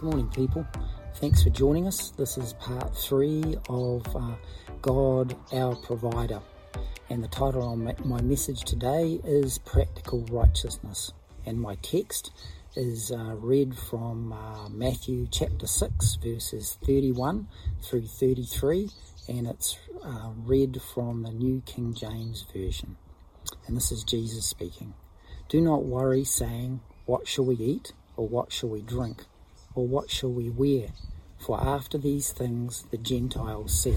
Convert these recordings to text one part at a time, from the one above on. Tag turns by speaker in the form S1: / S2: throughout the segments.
S1: Good morning, people. Thanks for joining us. This is part three of uh, God, our provider. And the title on my message today is Practical Righteousness. And my text is uh, read from uh, Matthew chapter 6, verses 31 through 33. And it's uh, read from the New King James Version. And this is Jesus speaking. Do not worry, saying, What shall we eat? Or what shall we drink? Or what shall we wear? For after these things the Gentiles seek.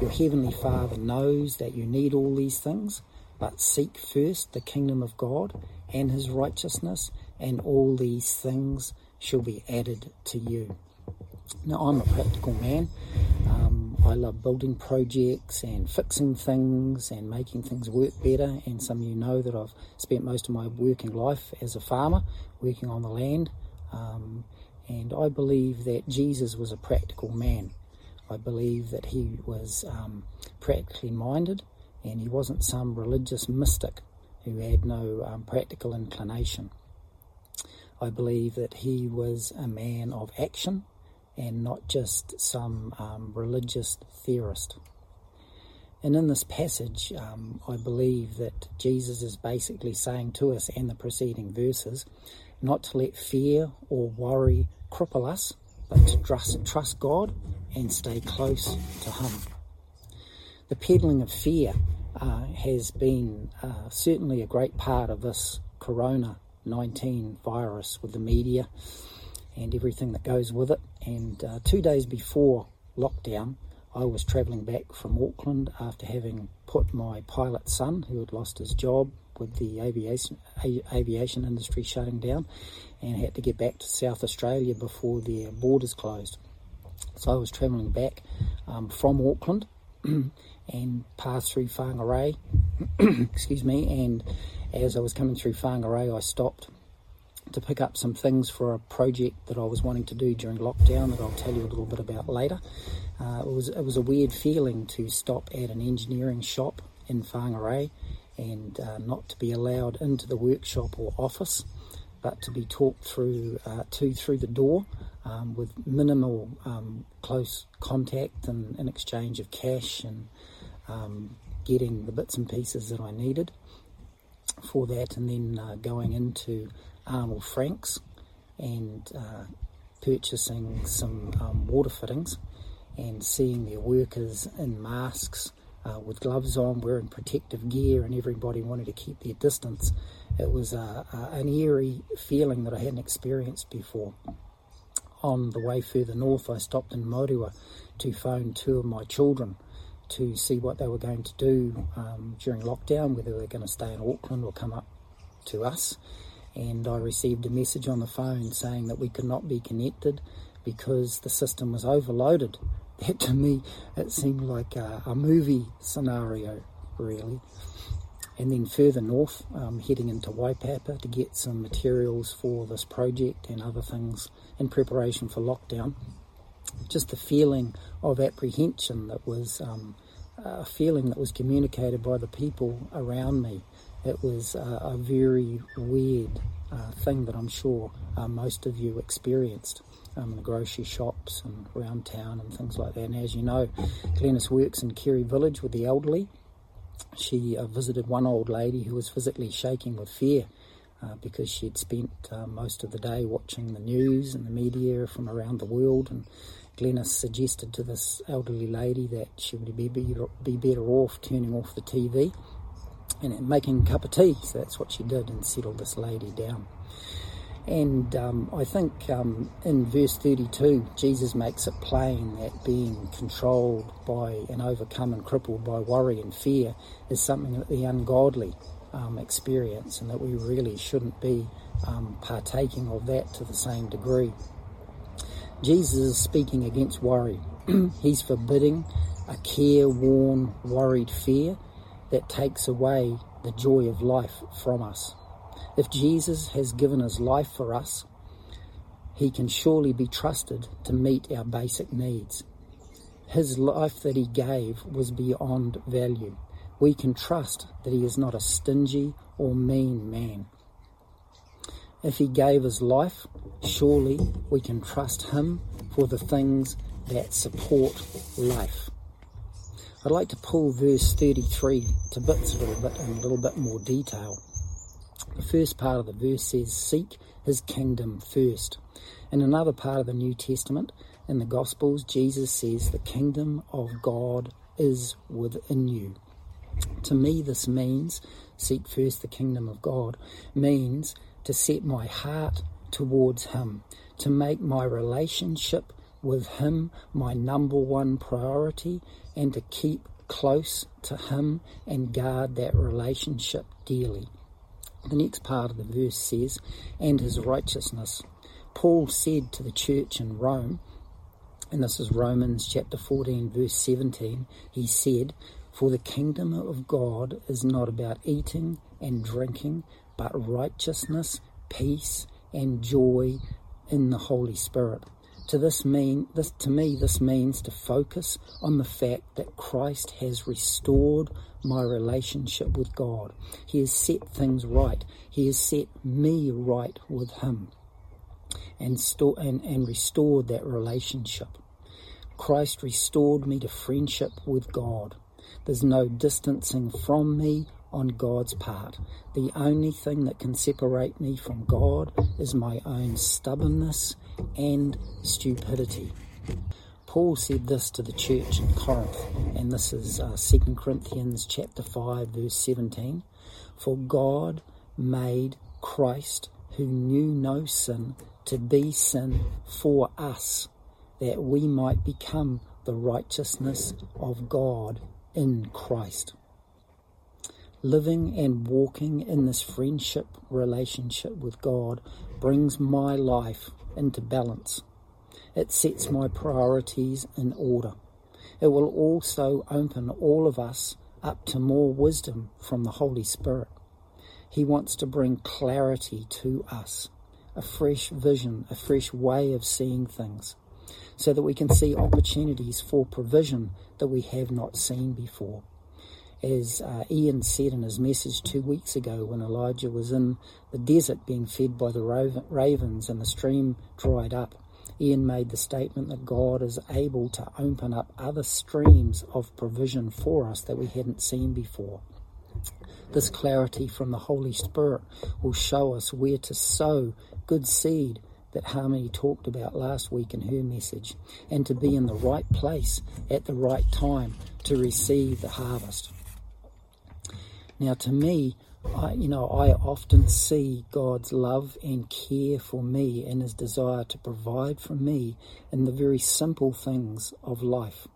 S1: Your heavenly Father knows that you need all these things, but seek first the kingdom of God and his righteousness, and all these things shall be added to you. Now, I'm a practical man. Um, I love building projects and fixing things and making things work better. And some of you know that I've spent most of my working life as a farmer, working on the land. Um, and I believe that Jesus was a practical man. I believe that he was um, practically minded and he wasn't some religious mystic who had no um, practical inclination. I believe that he was a man of action and not just some um, religious theorist. And in this passage, um, I believe that Jesus is basically saying to us and the preceding verses not to let fear or worry cripple us, but to trust, God and stay close to Him. The peddling of fear uh, has been uh, certainly a great part of this corona 19 virus with the media and everything that goes with it. And uh, two days before lockdown, I was travelling back from Auckland after having put my pilot son, who had lost his job with the aviation aviation industry shutting down, and had to get back to South Australia before their borders closed. So I was travelling back um, from Auckland and passed through Whangarei, excuse me, and as I was coming through Whangarei, I stopped to pick up some things for a project that I was wanting to do during lockdown that I'll tell you a little bit about later. Uh, it was it was a weird feeling to stop at an engineering shop in Whangarei and uh, not to be allowed into the workshop or office, but to be talked through uh, to through the door um, with minimal um, close contact and an exchange of cash and um, getting the bits and pieces that I needed for that, and then uh, going into Arnold Franks and uh, purchasing some um, water fittings and seeing their workers in masks uh, with gloves on, wearing protective gear, and everybody wanted to keep their distance. It was uh, an eerie feeling that I hadn't experienced before. On the way further north, I stopped in Moerewa to phone two of my children to see what they were going to do um, during lockdown, whether they were going to stay in Auckland or come up to us. And I received a message on the phone saying that we could not be connected because the system was overloaded that to me, it seemed like a, a movie scenario, really. And then further north, um, heading into Waipapa to get some materials for this project and other things in preparation for lockdown. Just the feeling of apprehension that was um, a feeling that was communicated by the people around me. It was uh, a very weird uh, thing that I'm sure uh, most of you experienced um, the grocery shops and around town and things like that. And as you know, Glennis works in Kerry Village with the elderly. She uh, visited one old lady who was physically shaking with fear uh, because she had spent uh, most of the day watching the news and the media from around the world. And Glennis suggested to this elderly lady that she would be, be, be better off turning off the TV and making a cup of tea. So that's what she did and settled this lady down. And um, I think um, in verse 32, Jesus makes it plain that being controlled by and overcome and crippled by worry and fear is something that the ungodly um, experience and that we really shouldn't be um, partaking of that to the same degree. Jesus is speaking against worry. He's forbidding a careworn, worried fear that takes away the joy of life from us. If Jesus has given his life for us, he can surely be trusted to meet our basic needs. His life that he gave was beyond value. We can trust that he is not a stingy or mean man. If He gave His life, surely we can trust Him for the things that support life. I'd like to pull verse 33 to bits a little bit in a little bit more detail. The first part of the verse says, Seek his kingdom first. In another part of the New Testament, in the Gospels, Jesus says, The kingdom of God is within you. To me, this means, seek first the kingdom of God, means to set my heart towards Him, to make my relationship with Him my number one priority, and to keep close to Him and guard that relationship dearly. The next part of the verse says, and His righteousness. Paul said to the church in Rome, and this is Romans chapter 14, verse 17, he said, For the kingdom of God is not about eating and drinking, but righteousness, peace, and joy in the Holy Spirit. To this mean this to me this means to focus on the fact that Christ has restored my relationship with God. He has set things right. He has set me right with him and, sto- and, and restored that relationship. Christ restored me to friendship with God. There's no distancing from me on God's part. The only thing that can separate me from God is my own stubbornness and stupidity. Paul said this to the church in Corinth, and this is uh, 2 Corinthians chapter 5 verse 17. For God made Christ, who knew no sin, to be sin for us, that we might become the righteousness of God in Christ living and walking in this friendship relationship with God brings my life into balance. It sets my priorities in order. It will also open all of us up to more wisdom from the Holy Spirit. He wants to bring clarity to us, a fresh vision, a fresh way of seeing things, so that we can see opportunities for provision that we have not seen before as uh, Ian said in his message two weeks ago when Elijah was in the desert being fed by the ravens and the stream dried up, Ian made the statement that God is able to open up other streams of provision for us that we hadn't seen before. This clarity from the Holy Spirit will show us where to sow good seed that Harmony talked about last week in her message, and to be in the right place at the right time to receive the harvest. Now, to me, I, you know, I often see God's love and care for me and His desire to provide for me in the very simple things of life.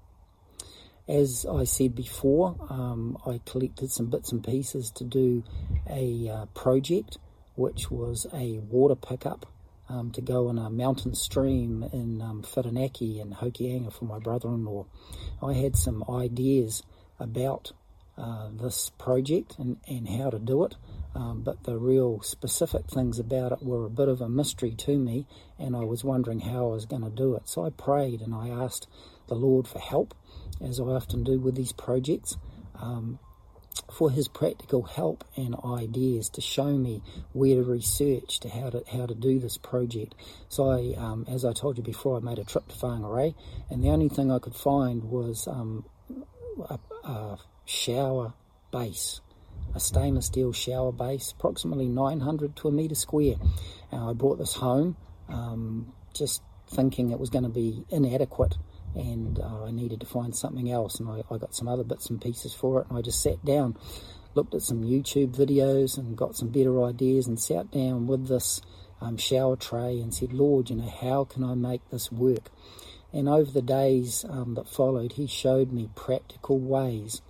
S1: As I said before, um, I collected some bits and pieces to do a uh, project, which was a water pickup um, to go in a mountain stream in um, Whirinaki and Hokianga for my brother-in-law. I had some ideas about uh, this project and, and how to do it. Um, but the real specific things about it were a bit of a mystery to me, and I was wondering how I was going to do it. So I prayed and I asked the Lord for help, as I often do with these projects, um, for His practical help and ideas to show me where to research to how to how to do this project. So I, um, as I told you before, I made a trip to Whangarei, and the only thing I could find was um, a, a shower base, a stainless steel shower base, approximately 900 to a metre square. And I brought this home um, just thinking it was going to be inadequate and uh, I needed to find something else. And I, I got some other bits and pieces for it, and I just sat down, looked at some YouTube videos, and got some better ideas, and sat down with this um, shower tray and said, Lord, you know, how can I make this work? And over the days um, that followed, He showed me practical ways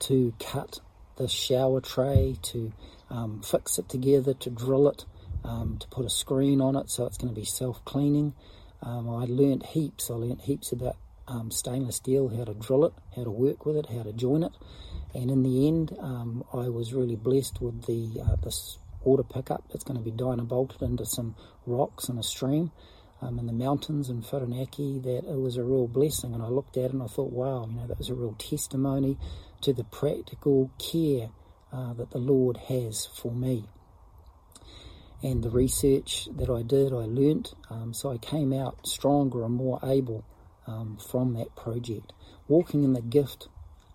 S1: to cut the shower tray, to um, fix it together, to drill it, um, to put a screen on it so it's going to be self-cleaning. Um, I learnt heaps. I learnt heaps about um, stainless steel, how to drill it, how to work with it, how to join it. And in the end, um, I was really blessed with the uh, this water pickup. It's going to be dynabolted into some rocks in a stream um, in the mountains in Whirinaki. That it was a real blessing. And I looked at it and I thought, wow, you know, that was a real testimony to the practical care uh, that the Lord has for me. and the research that I did, I learnt. Um, so I came out stronger and more able um, from that project. Walking in the gift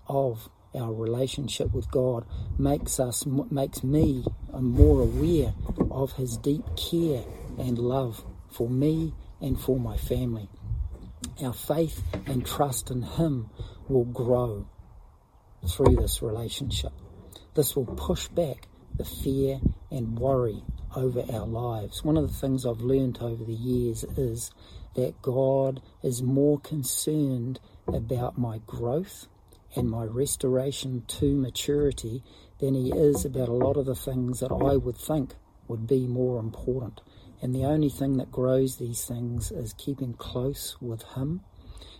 S1: of our relationship with God makes us makes me more aware of His deep care and love for me and for my family. Our faith and trust in Him will grow through this relationship. This will push back the fear and worry over our lives. One of the things I've learned over the years is that God is more concerned about my growth and my restoration to maturity than he is about a lot of the things that I would think would be more important. And the only thing that grows these things is keeping close with him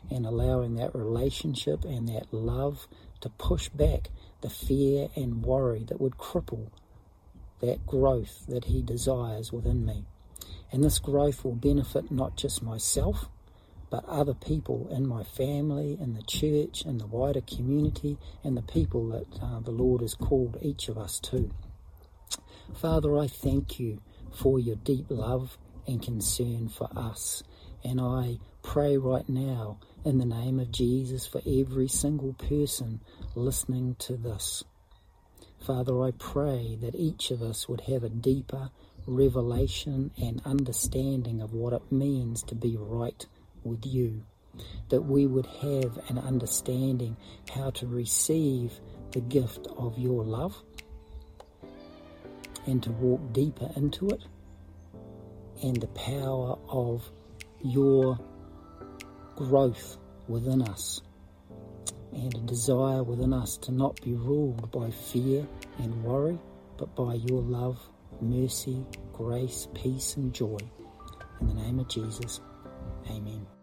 S1: and allowing that relationship and that love to push back the fear and worry that would cripple that growth that he desires within me. And this growth will benefit not just myself, but other people in my family, in the church, in the wider community, and the people that uh, the Lord has called each of us to. Father, I thank you for your deep love and concern for us. And I pray right now in the name of Jesus for every single person listening to this. Father, I pray that each of us would have a deeper revelation and understanding of what it means to be right with you, that we would have an understanding how to receive the gift of your love and to walk deeper into it and the power of your growth within us and a desire within us to not be ruled by fear and worry, but by your love, mercy, grace, peace, and joy. In the name of Jesus, amen.